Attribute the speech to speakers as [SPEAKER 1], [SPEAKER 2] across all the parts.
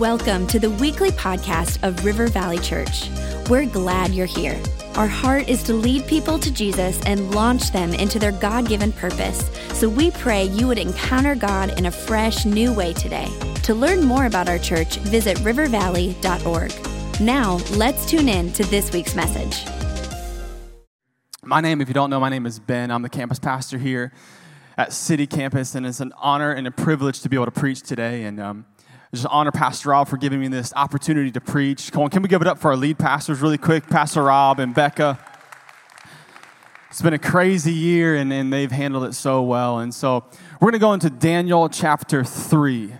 [SPEAKER 1] Welcome to the weekly podcast of River Valley Church. We're glad you're here. Our heart is to lead people to Jesus and launch them into their God given purpose. So we pray you would encounter God in a fresh, new way today. To learn more about our church, visit rivervalley.org. Now, let's tune in to this week's message.
[SPEAKER 2] My name, if you don't know, my name is Ben. I'm the campus pastor here at City Campus, and it's an honor and a privilege to be able to preach today. And um, just honor Pastor Rob for giving me this opportunity to preach. Come on, can we give it up for our lead pastors really quick, Pastor Rob and Becca? It's been a crazy year, and, and they've handled it so well. And so we're going to go into Daniel chapter 3.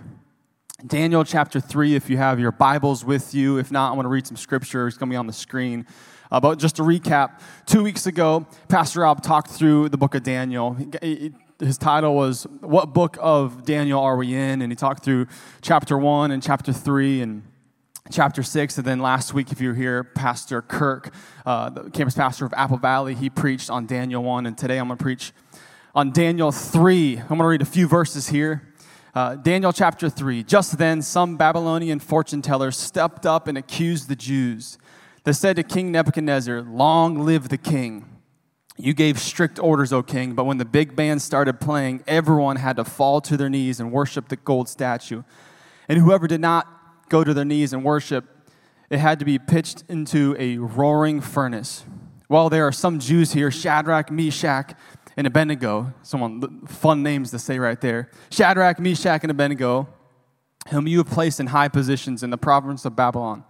[SPEAKER 2] Daniel chapter 3, if you have your Bibles with you. If not, I'm going to read some scripture. It's going to be on the screen. Uh, but just to recap, two weeks ago, Pastor Rob talked through the book of Daniel. He, he, his title was What Book of Daniel Are We In? And he talked through chapter 1 and chapter 3 and chapter 6. And then last week, if you were here, Pastor Kirk, uh, the campus pastor of Apple Valley, he preached on Daniel 1. And today I'm going to preach on Daniel 3. I'm going to read a few verses here. Uh, Daniel chapter 3. Just then, some Babylonian fortune tellers stepped up and accused the Jews. They said to King Nebuchadnezzar, Long live the king. You gave strict orders, O king, but when the big band started playing, everyone had to fall to their knees and worship the gold statue. And whoever did not go to their knees and worship, it had to be pitched into a roaring furnace. Well, there are some Jews here Shadrach, Meshach, and Abednego. Someone fun names to say right there. Shadrach, Meshach, and Abednego, whom you have placed in high positions in the province of Babylon.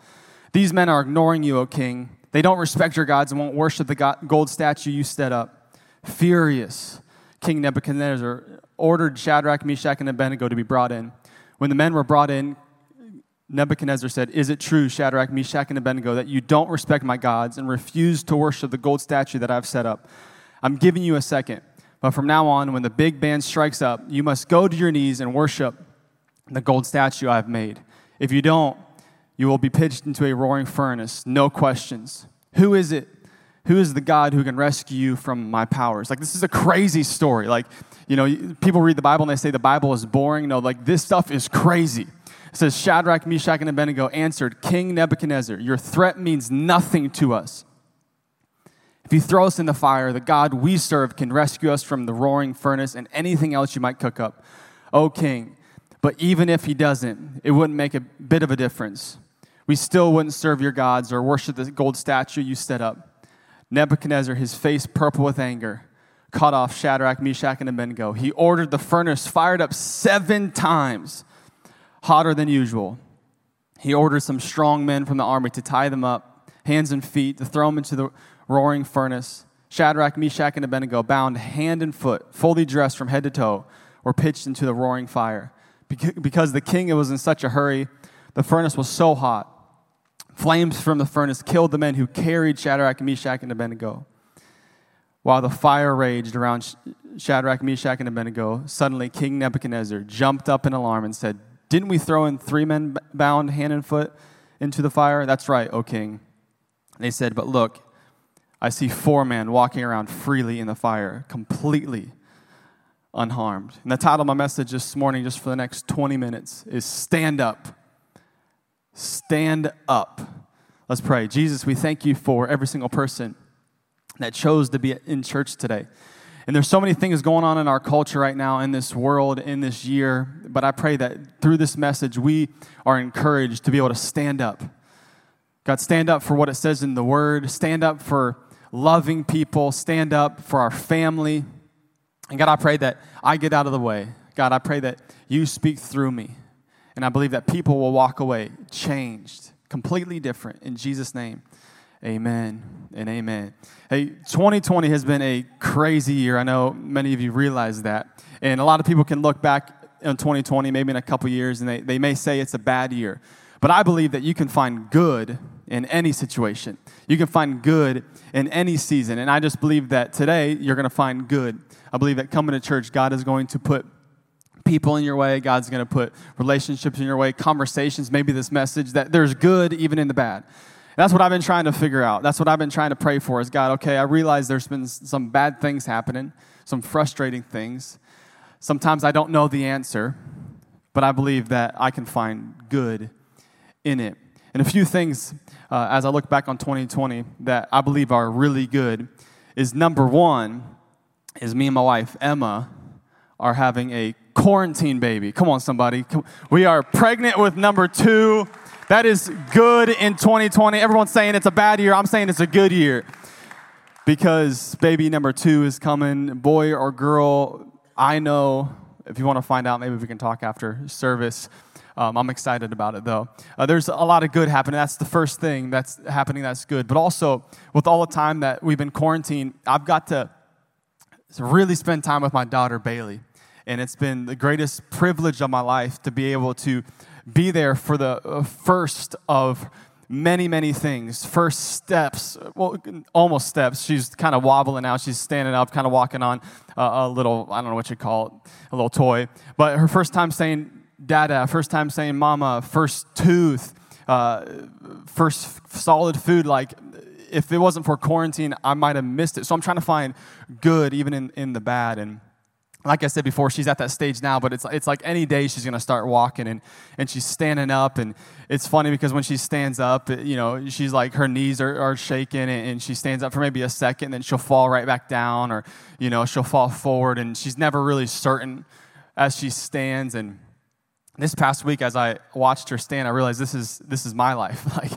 [SPEAKER 2] These men are ignoring you, O king they don't respect your gods and won't worship the gold statue you set up. Furious, King Nebuchadnezzar ordered Shadrach, Meshach, and Abednego to be brought in. When the men were brought in, Nebuchadnezzar said, Is it true, Shadrach, Meshach, and Abednego, that you don't respect my gods and refuse to worship the gold statue that I've set up? I'm giving you a second. But from now on, when the big band strikes up, you must go to your knees and worship the gold statue I've made. If you don't, you will be pitched into a roaring furnace, no questions. Who is it? Who is the God who can rescue you from my powers? Like, this is a crazy story. Like, you know, people read the Bible and they say the Bible is boring. No, like, this stuff is crazy. It says, Shadrach, Meshach, and Abednego answered, King Nebuchadnezzar, your threat means nothing to us. If you throw us in the fire, the God we serve can rescue us from the roaring furnace and anything else you might cook up. O king, but even if he doesn't, it wouldn't make a bit of a difference we still wouldn't serve your gods or worship the gold statue you set up. Nebuchadnezzar, his face purple with anger, cut off Shadrach, Meshach, and Abednego. He ordered the furnace fired up seven times, hotter than usual. He ordered some strong men from the army to tie them up, hands and feet, to throw them into the roaring furnace. Shadrach, Meshach, and Abednego, bound hand and foot, fully dressed from head to toe, were pitched into the roaring fire. Because the king was in such a hurry, the furnace was so hot Flames from the furnace killed the men who carried Shadrach, Meshach, and Abednego. While the fire raged around Shadrach, Meshach, and Abednego, suddenly King Nebuchadnezzar jumped up in alarm and said, Didn't we throw in three men bound hand and foot into the fire? That's right, O king. They said, But look, I see four men walking around freely in the fire, completely unharmed. And the title of my message this morning, just for the next 20 minutes, is Stand Up stand up. Let's pray. Jesus, we thank you for every single person that chose to be in church today. And there's so many things going on in our culture right now, in this world, in this year. But I pray that through this message, we are encouraged to be able to stand up. God, stand up for what it says in the Word, stand up for loving people, stand up for our family. And God, I pray that I get out of the way. God, I pray that you speak through me. And I believe that people will walk away changed, completely different. In Jesus' name, amen and amen. Hey, 2020 has been a crazy year. I know many of you realize that. And a lot of people can look back in 2020, maybe in a couple years, and they, they may say it's a bad year. But I believe that you can find good in any situation. You can find good in any season. And I just believe that today you're going to find good. I believe that coming to church, God is going to put people in your way. God's going to put relationships in your way, conversations, maybe this message that there's good even in the bad. That's what I've been trying to figure out. That's what I've been trying to pray for is God, okay, I realize there's been some bad things happening, some frustrating things. Sometimes I don't know the answer, but I believe that I can find good in it. And a few things uh, as I look back on 2020 that I believe are really good is number one is me and my wife Emma are having a quarantine baby. Come on, somebody. We are pregnant with number two. That is good in 2020. Everyone's saying it's a bad year. I'm saying it's a good year because baby number two is coming. Boy or girl, I know. If you want to find out, maybe we can talk after service. Um, I'm excited about it though. Uh, there's a lot of good happening. That's the first thing that's happening that's good. But also, with all the time that we've been quarantined, I've got to really spend time with my daughter, Bailey. And it's been the greatest privilege of my life to be able to be there for the uh, first of many, many things. First steps, well, almost steps. She's kind of wobbling now. She's standing up, kind of walking on a, a little, I don't know what you call it, a little toy. But her first time saying dada, first time saying mama, first tooth, uh, first solid food, like if it wasn't for quarantine, I might have missed it. So I'm trying to find good even in, in the bad. And like I said before, she's at that stage now, but it's, it's like any day she's going to start walking and, and she's standing up. And it's funny because when she stands up, you know, she's like her knees are, are shaking and, she stands up for maybe a second, then she'll fall right back down or, you know, she'll fall forward and she's never really certain as she stands. And this past week, as I watched her stand, I realized this is, this is my life. Like,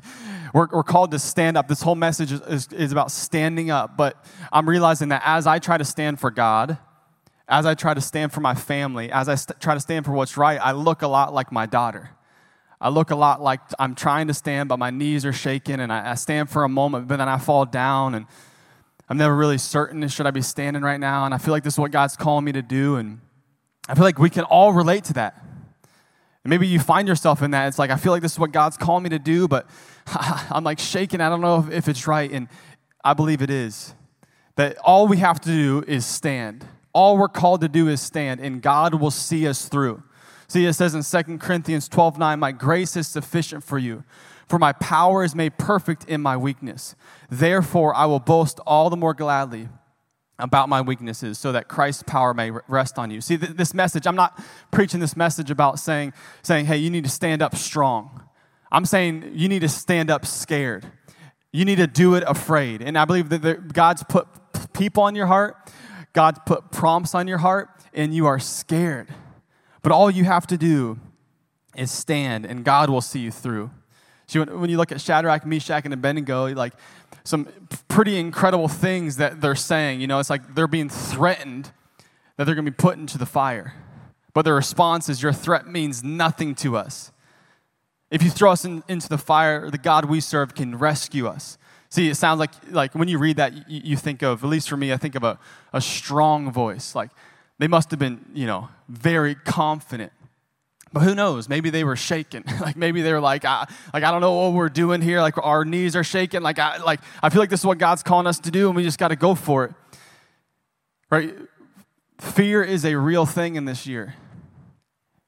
[SPEAKER 2] we're, we're called to stand up. This whole message is, is, is about standing up. But I'm realizing that as I try to stand for God, as I try to stand for my family, as I st- try to stand for what's right, I look a lot like my daughter. I look a lot like I'm trying to stand, but my knees are shaking, and I, I stand for a moment, but then I fall down, and I'm never really certain should I be standing right now. And I feel like this is what God's calling me to do, and I feel like we can all relate to that. And maybe you find yourself in that. It's like I feel like this is what God's calling me to do, but I'm like shaking. I don't know if, if it's right, and I believe it is. That all we have to do is stand. All we're called to do is stand, and God will see us through. See, it says in 2 Corinthians 12 9, My grace is sufficient for you, for my power is made perfect in my weakness. Therefore, I will boast all the more gladly about my weaknesses so that Christ's power may rest on you. See, this message, I'm not preaching this message about saying, saying, hey, you need to stand up strong. I'm saying you need to stand up scared. You need to do it afraid. And I believe that God's put people on your heart God put prompts on your heart and you are scared. But all you have to do is stand and God will see you through. So when you look at Shadrach, Meshach, and Abednego, like some pretty incredible things that they're saying. You know, it's like they're being threatened that they're going to be put into the fire. But the response is, Your threat means nothing to us. If you throw us in, into the fire, the God we serve can rescue us. See, it sounds like, like when you read that, you, you think of, at least for me, I think of a, a strong voice. Like they must have been, you know, very confident. But who knows? Maybe they were shaking. like maybe they were like, I, like I don't know what we're doing here. Like our knees are shaking. Like I, like I feel like this is what God's calling us to do, and we just got to go for it. Right? Fear is a real thing in this year,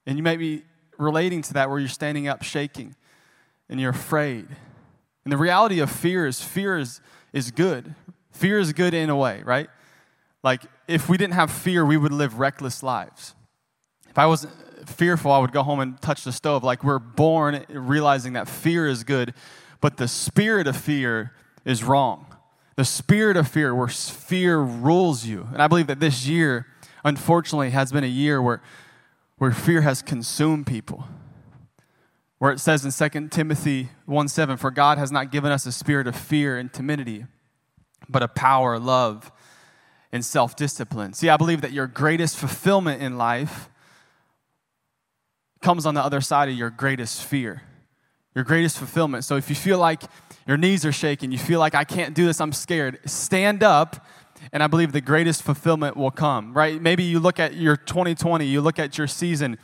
[SPEAKER 2] and you may be relating to that where you're standing up shaking, and you're afraid. And the reality of fear is fear is, is good. Fear is good in a way, right? Like, if we didn't have fear, we would live reckless lives. If I wasn't fearful, I would go home and touch the stove. Like, we're born realizing that fear is good, but the spirit of fear is wrong. The spirit of fear, where fear rules you. And I believe that this year, unfortunately, has been a year where, where fear has consumed people where it says in 2 Timothy 1 7, For God has not given us a spirit of fear and timidity, but a power, love, and self discipline. See, I believe that your greatest fulfillment in life comes on the other side of your greatest fear, your greatest fulfillment. So if you feel like your knees are shaking, you feel like I can't do this, I'm scared, stand up and I believe the greatest fulfillment will come, right? Maybe you look at your 2020, you look at your season,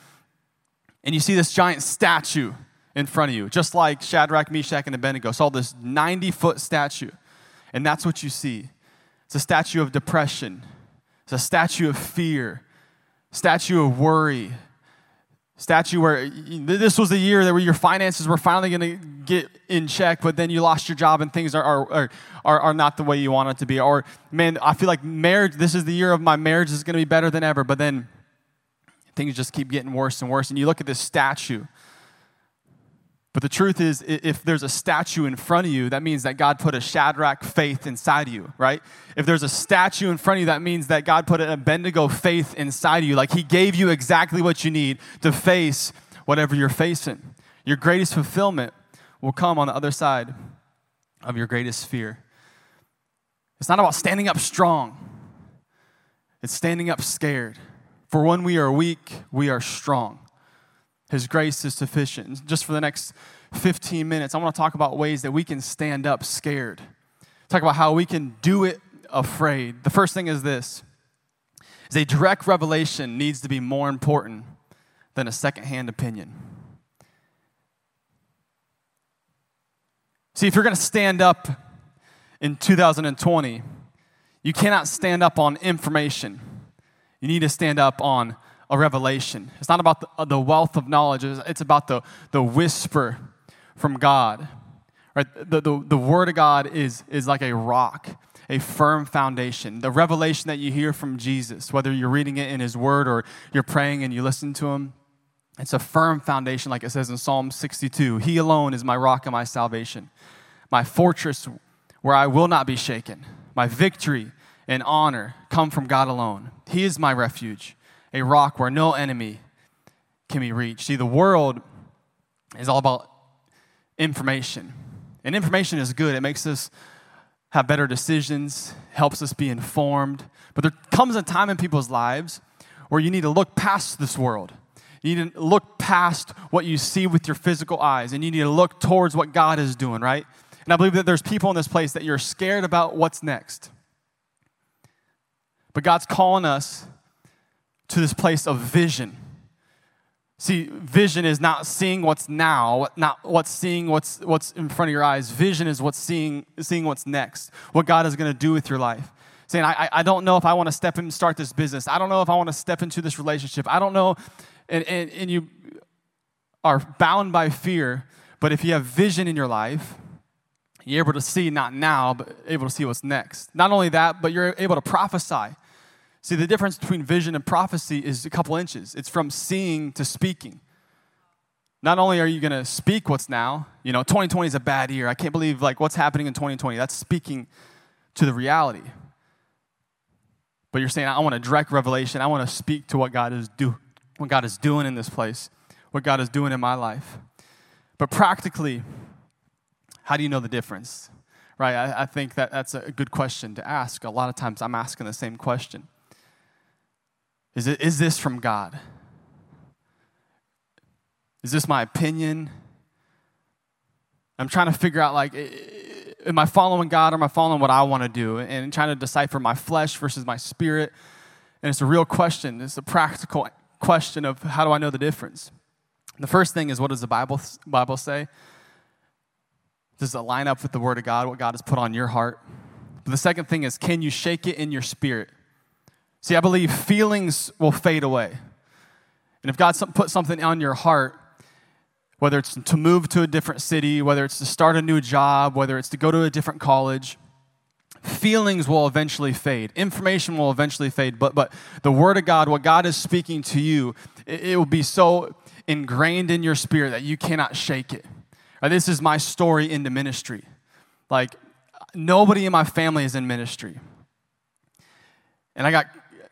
[SPEAKER 2] and you see this giant statue in front of you, just like Shadrach, Meshach, and Abednego saw this 90 foot statue. And that's what you see. It's a statue of depression, it's a statue of fear, statue of worry, statue where this was a year that where your finances were finally going to get in check, but then you lost your job and things are, are, are, are not the way you want it to be. Or, man, I feel like marriage, this is the year of my marriage is going to be better than ever, but then things just keep getting worse and worse. And you look at this statue But the truth is, if there's a statue in front of you, that means that God put a Shadrach faith inside of you, right? If there's a statue in front of you, that means that God put an Abednego faith inside of you. Like He gave you exactly what you need to face whatever you're facing. Your greatest fulfillment will come on the other side of your greatest fear. It's not about standing up strong, it's standing up scared. For when we are weak, we are strong. His grace is sufficient. Just for the next 15 minutes, I want to talk about ways that we can stand up scared. Talk about how we can do it afraid. The first thing is this is a direct revelation needs to be more important than a secondhand opinion. See, if you're going to stand up in 2020, you cannot stand up on information. You need to stand up on a revelation. It's not about the, uh, the wealth of knowledge, it's about the, the whisper from God. Right? The, the, the Word of God is, is like a rock, a firm foundation. The revelation that you hear from Jesus, whether you're reading it in His Word or you're praying and you listen to Him, it's a firm foundation, like it says in Psalm 62. He alone is my rock and my salvation, my fortress where I will not be shaken. My victory and honor come from God alone. He is my refuge a rock where no enemy can be reached. See, the world is all about information. And information is good, it makes us have better decisions, helps us be informed. But there comes a time in people's lives where you need to look past this world. You need to look past what you see with your physical eyes, and you need to look towards what God is doing, right? And I believe that there's people in this place that you're scared about what's next. But God's calling us to this place of vision. See, vision is not seeing what's now, not what's seeing what's, what's in front of your eyes. Vision is what's seeing, seeing what's next, what God is going to do with your life. Saying, I, I don't know if I want to step in and start this business. I don't know if I want to step into this relationship. I don't know. And, and, and you are bound by fear, but if you have vision in your life, you're able to see not now, but able to see what's next. Not only that, but you're able to prophesy. See, the difference between vision and prophecy is a couple inches. It's from seeing to speaking. Not only are you going to speak what's now, you know, 2020 is a bad year. I can't believe like what's happening in 2020. That's speaking to the reality. But you're saying I want a direct revelation. I want to speak to what God is do what God is doing in this place, what God is doing in my life. But practically, how do you know the difference? Right? I, I think that that's a good question to ask. A lot of times I'm asking the same question. Is, it, is this from God? Is this my opinion? I'm trying to figure out, like, am I following God or am I following what I want to do? And trying to decipher my flesh versus my spirit. And it's a real question. It's a practical question of how do I know the difference? The first thing is what does the Bible, Bible say? Does it line up with the Word of God, what God has put on your heart? But the second thing is can you shake it in your spirit? See, I believe feelings will fade away. And if God put something on your heart, whether it's to move to a different city, whether it's to start a new job, whether it's to go to a different college, feelings will eventually fade. Information will eventually fade. But, but the Word of God, what God is speaking to you, it, it will be so ingrained in your spirit that you cannot shake it. Uh, this is my story into ministry. Like, nobody in my family is in ministry. And I got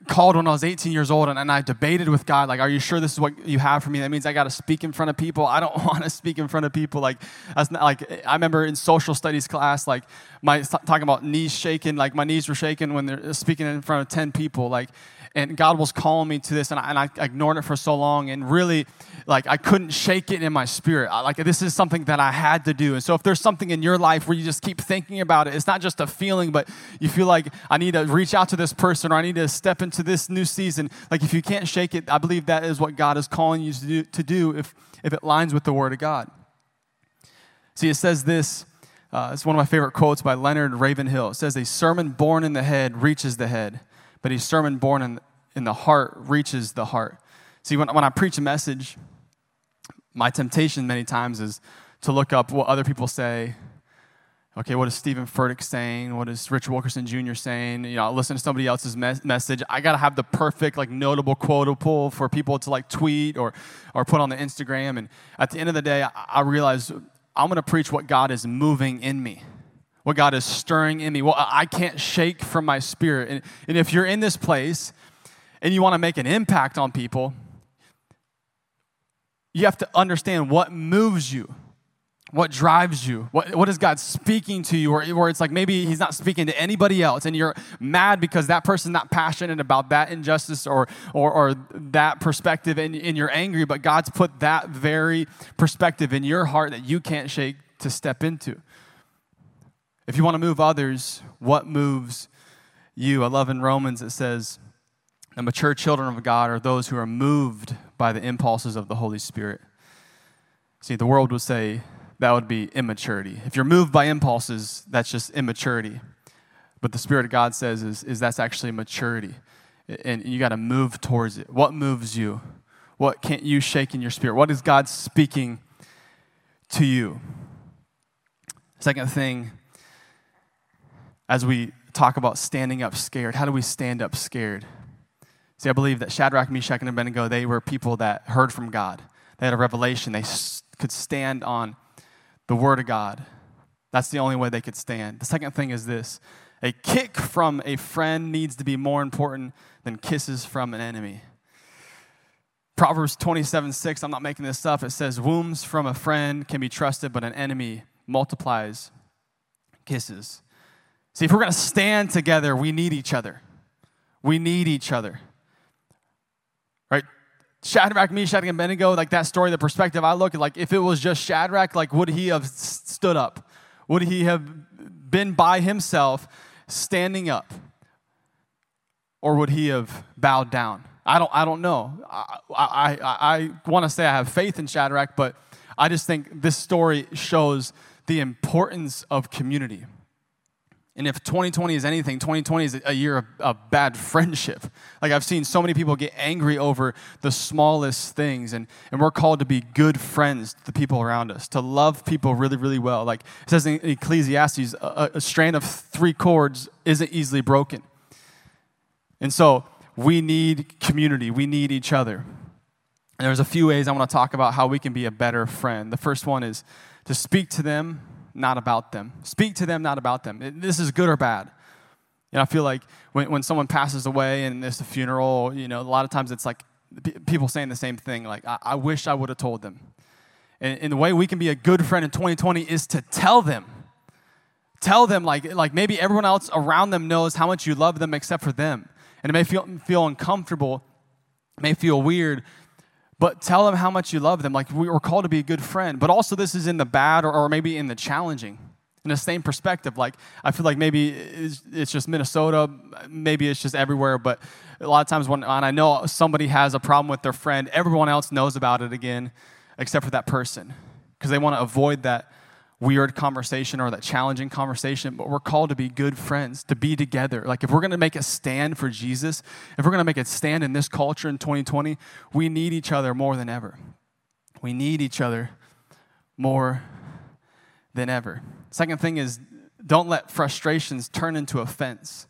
[SPEAKER 2] called when I was 18 years old and, and I debated with God, like, are you sure this is what you have for me? That means I got to speak in front of people. I don't want to speak in front of people. Like, that's not like, I remember in social studies class, like, my talking about knees shaking, like my knees were shaking when they're speaking in front of 10 people. Like, and God was calling me to this, and I, and I, ignored it for so long, and really, like, I couldn't shake it in my spirit. I, like, this is something that I had to do. And so, if there's something in your life where you just keep thinking about it, it's not just a feeling, but you feel like I need to reach out to this person or I need to step into this new season. Like, if you can't shake it, I believe that is what God is calling you to do, to do if, if it lines with the Word of God. See, it says this. Uh, it's one of my favorite quotes by Leonard Ravenhill. It says, A sermon born in the head reaches the head, but a sermon born in, in the heart reaches the heart. See, when, when I preach a message, my temptation many times is to look up what other people say, okay, what is Steven Furtick saying? What is Richard Wilkerson Jr. saying? You know, I listen to somebody else's me- message. I got to have the perfect, like, notable quotable for people to, like, tweet or, or put on the Instagram. And at the end of the day, I, I realize I'm to preach what God is moving in me, what God is stirring in me, what I can't shake from my spirit. And, and if you're in this place and you want to make an impact on people, you have to understand what moves you what drives you? What, what is God speaking to you? Or, or it's like maybe He's not speaking to anybody else, and you're mad because that person's not passionate about that injustice or, or, or that perspective, and, and you're angry, but God's put that very perspective in your heart that you can't shake to step into. If you want to move others, what moves you? I love in Romans it says, the mature children of God are those who are moved by the impulses of the Holy Spirit. See, the world would say that would be immaturity. If you're moved by impulses, that's just immaturity. But the Spirit of God says is, is that's actually maturity. And you got to move towards it. What moves you? What can't you shake in your spirit? What is God speaking to you? Second thing, as we talk about standing up scared, how do we stand up scared? See, I believe that Shadrach, Meshach, and Abednego, they were people that heard from God. They had a revelation. They could stand on the Word of God. That's the only way they could stand. The second thing is this a kick from a friend needs to be more important than kisses from an enemy. Proverbs 27 6, I'm not making this up. It says, Wounds from a friend can be trusted, but an enemy multiplies kisses. See, if we're going to stand together, we need each other. We need each other. Right? Shadrach, Meshach, and Abednego, like that story, the perspective I look at, like if it was just Shadrach, like would he have stood up? Would he have been by himself standing up? Or would he have bowed down? I don't, I don't know. I, I, I, want to say I have faith in Shadrach, but I just think this story shows the importance of community. And if 2020 is anything, 2020 is a year of, of, bad friendship. Like I've seen so many people get angry over the smallest things, and, and we're called to be good friends to the people around us, to love people really, really well. Like it says in Ecclesiastes, a, a strand of three cords isn't easily broken. And so we need community, we need each other. And there's a few ways I want to talk about how we can be a better friend. The first one is to speak to them not about them. Speak to them, not about them. This is good or bad. You know, I feel like when, when someone passes away and there's a funeral, you know, a lot of times it's like people saying the same thing, like, I, I wish I would have told them. And, and the way we can be a good friend in 2020 is to tell them. Tell them, like, like maybe everyone else around them knows how much you love them except for them. And it may feel, feel uncomfortable, may feel weird, but tell them how much you love them. Like we were called to be a good friend. But also, this is in the bad or, or maybe in the challenging. In the same perspective, like I feel like maybe it's, it's just Minnesota, maybe it's just everywhere. But a lot of times when, when I know somebody has a problem with their friend, everyone else knows about it again, except for that person, because they want to avoid that weird conversation or that challenging conversation, but we're called to be good friends, to be together. Like if we're going to make a stand for Jesus, if we're going to make a stand in this culture in 2020, we need each other more than ever. We need each other more than ever. Second thing is don't let frustrations turn into offense.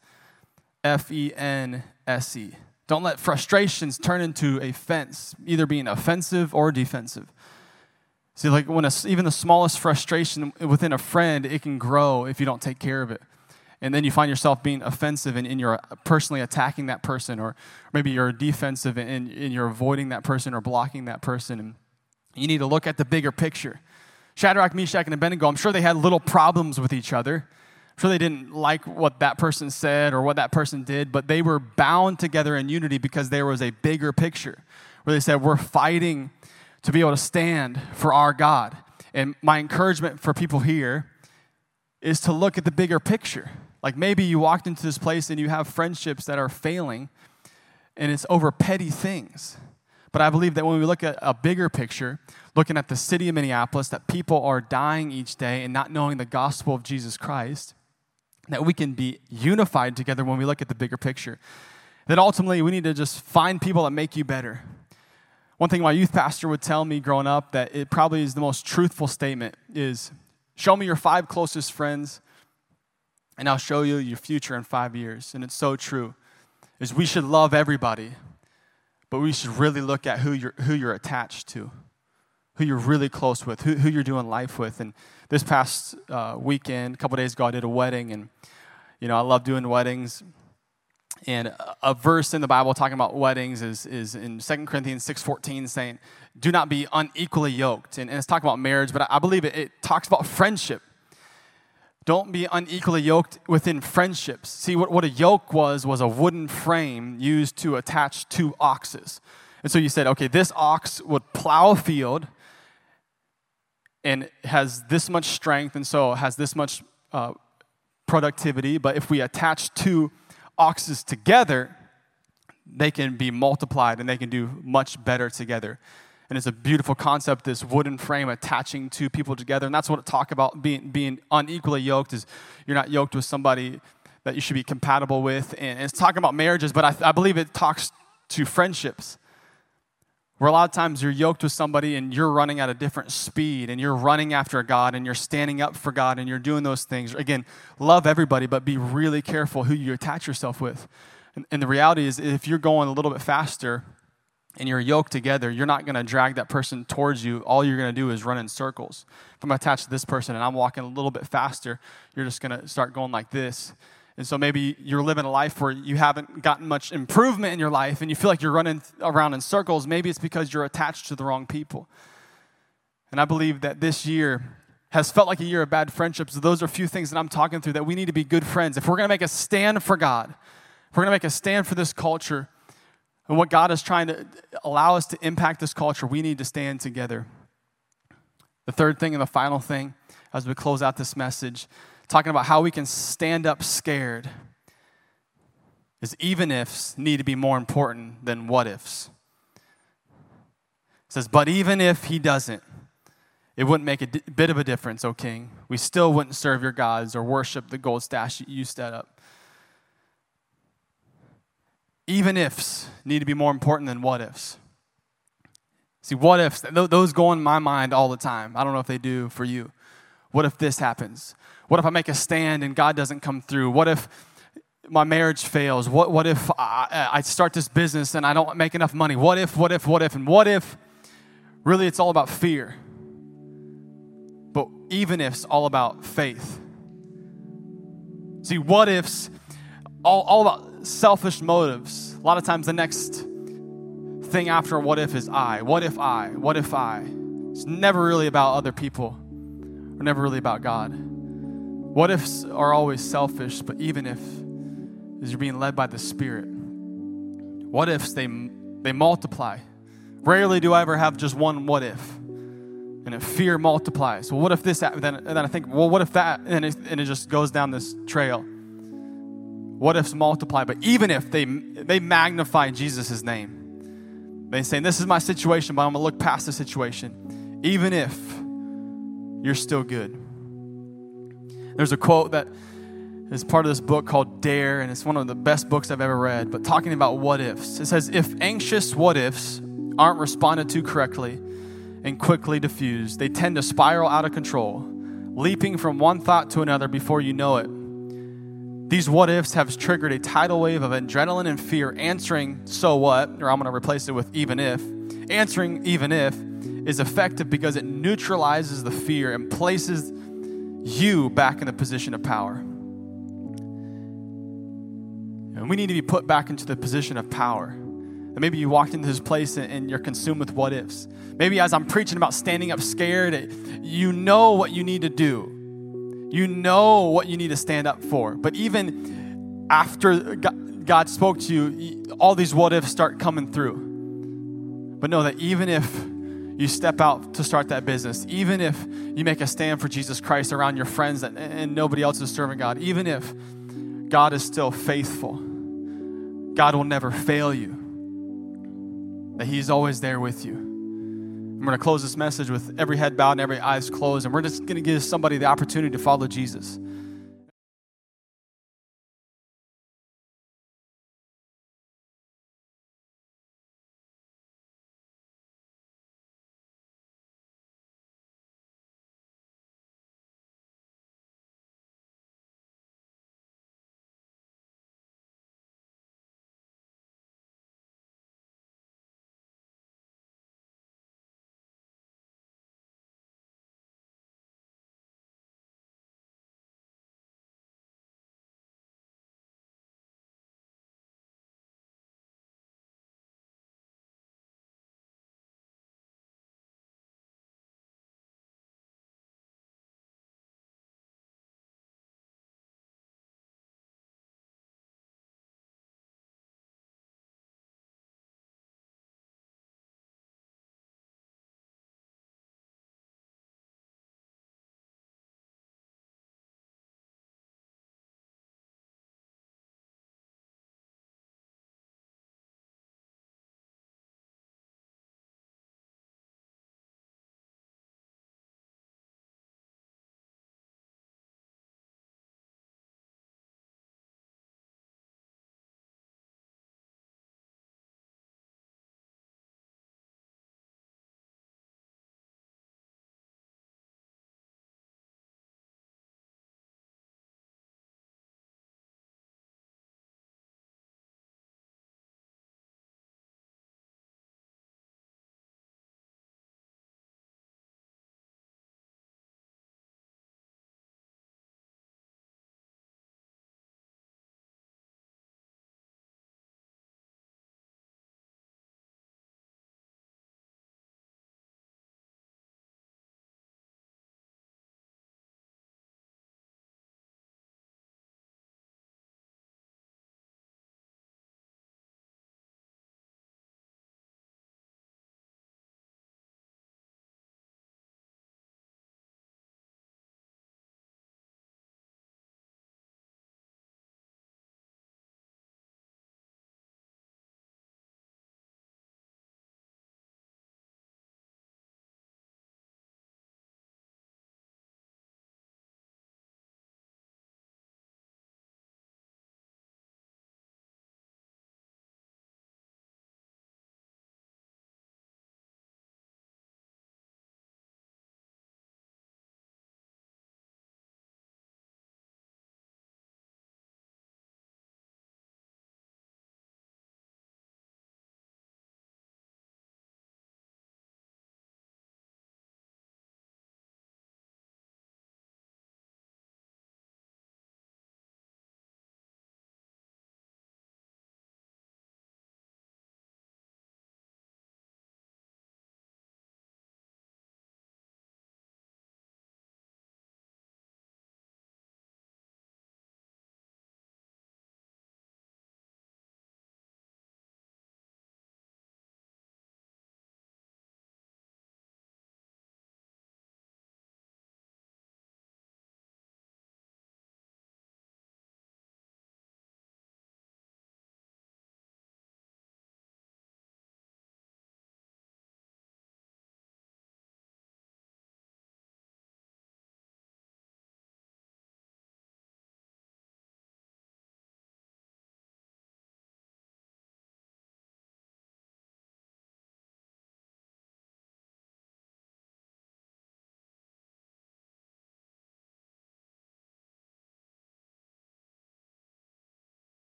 [SPEAKER 2] F E N S E. Don't let frustrations turn into a fence, either being offensive or defensive. See, like when a, even the smallest frustration within a friend, it can grow if you don't take care of it. And then you find yourself being offensive and, and you're uh, personally attacking that person, or maybe you're defensive and, and you're avoiding that person or blocking that person. And you need to look at the bigger picture. Shadrach, Meshach, and Abednego, I'm sure they had little problems with each other. I'm sure they didn't like what that person said or what that person did, but they were bound together in unity because there was a bigger picture where they said, We're fighting to be able to stand for our God. And my encouragement for people here is to look at the bigger picture. Like maybe you walked into this place and you have friendships that are failing and it's over petty things. But I believe that when we look at a bigger picture, looking at the city of Minneapolis, that people are dying each day and not knowing the gospel of Jesus Christ, that we can be unified together when we look at the bigger picture. That ultimately we need to just find people that make you better, one thing my youth pastor would tell me growing up that it probably is the most truthful statement is Show me your five closest friends, and I'll show you your future in five years. And it's so true. Is we should love everybody, but we should really look at who you're who you're attached to, who you're really close with, who, who you're doing life with. And this past uh, weekend, a couple days ago, I did a wedding, and you know I love doing weddings. And a verse in the Bible talking about weddings is, is in 2 Corinthians 6.14 saying, do not be unequally yoked. And, and it's talking about marriage, but I believe it, it talks about friendship. Don't be unequally yoked within friendships. See, what, what a yoke was, was a wooden frame used to attach two oxes. And so you said, okay, this ox would plow a field and has this much strength, and so has this much uh, productivity. But if we attach two oxes together, they can be multiplied and they can do much better together. And it's a beautiful concept, this wooden frame attaching two people together. And that's what it talk about being, being unequally yoked is you're not yoked with somebody that you should be compatible with. And it's talking about marriages, but I, I believe it talks to friendships. Where a lot of times you're yoked with somebody and you're running at a different speed and you're running after God and you're standing up for God and you're doing those things. Again, love everybody, but be really careful who you attach yourself with. And, and the reality is, if you're going a little bit faster and you're yoked together, you're not going to drag that person towards you. All you're going to do is run in circles. If I'm attached to this person and I'm walking a little bit faster, you're just going to start going like this. And so maybe you're living a life where you haven't gotten much improvement in your life and you feel like you're running around in circles. Maybe it's because you're attached to the wrong people. And I believe that this year has felt like a year of bad friendships. Those are a few things that I'm talking through that we need to be good friends. If we're going to make a stand for God, if we're going to make a stand for this culture and what God is trying to allow us to impact this culture, we need to stand together. The third thing and the final thing as we close out this message talking about how we can stand up scared is even ifs need to be more important than what ifs. It says, but even if he doesn't, it wouldn't make a bit of a difference, O king. We still wouldn't serve your gods or worship the gold statue you set up. Even ifs need to be more important than what ifs. See, what ifs, those go in my mind all the time. I don't know if they do for you. What if this happens? What if I make a stand and God doesn't come through? What if my marriage fails? What, what if I, I start this business and I don't make enough money? What if, what if, what if? And what if really it's all about fear? But even if it's all about faith. See, what ifs, all, all about selfish motives. A lot of times the next thing after what if is I. What if I? What if I? It's never really about other people or never really about God. What ifs are always selfish, but even if is you're being led by the Spirit. What ifs they they multiply. Rarely do I ever have just one what if. And if fear multiplies. Well, what if this then and then I think, well, what if that and it, and it just goes down this trail. What ifs multiply, but even if they they magnify Jesus' name. They say, This is my situation, but I'm gonna look past the situation. Even if you're still good. There's a quote that is part of this book called Dare, and it's one of the best books I've ever read, but talking about what ifs. It says, If anxious what ifs aren't responded to correctly and quickly diffused, they tend to spiral out of control, leaping from one thought to another before you know it. These what ifs have triggered a tidal wave of adrenaline and fear, answering, so what, or I'm going to replace it with even if. Answering, even if, is effective because it neutralizes the fear and places you back in the position of power. And we need to be put back into the position of power. And maybe you walked into this place and you're consumed with what ifs. Maybe as I'm preaching about standing up scared, you know what you need to do. You know what you need to stand up for. But even after God spoke to you, all these what ifs start coming through. But know that even if you step out to start that business, even if you make a stand for Jesus Christ around your friends and, nobody else is serving God, even if God is still faithful, God will never fail you, that He's always there with you. I'm going to close this message with every head bowed and every eyes closed, and we're just going to give somebody the opportunity to follow Jesus.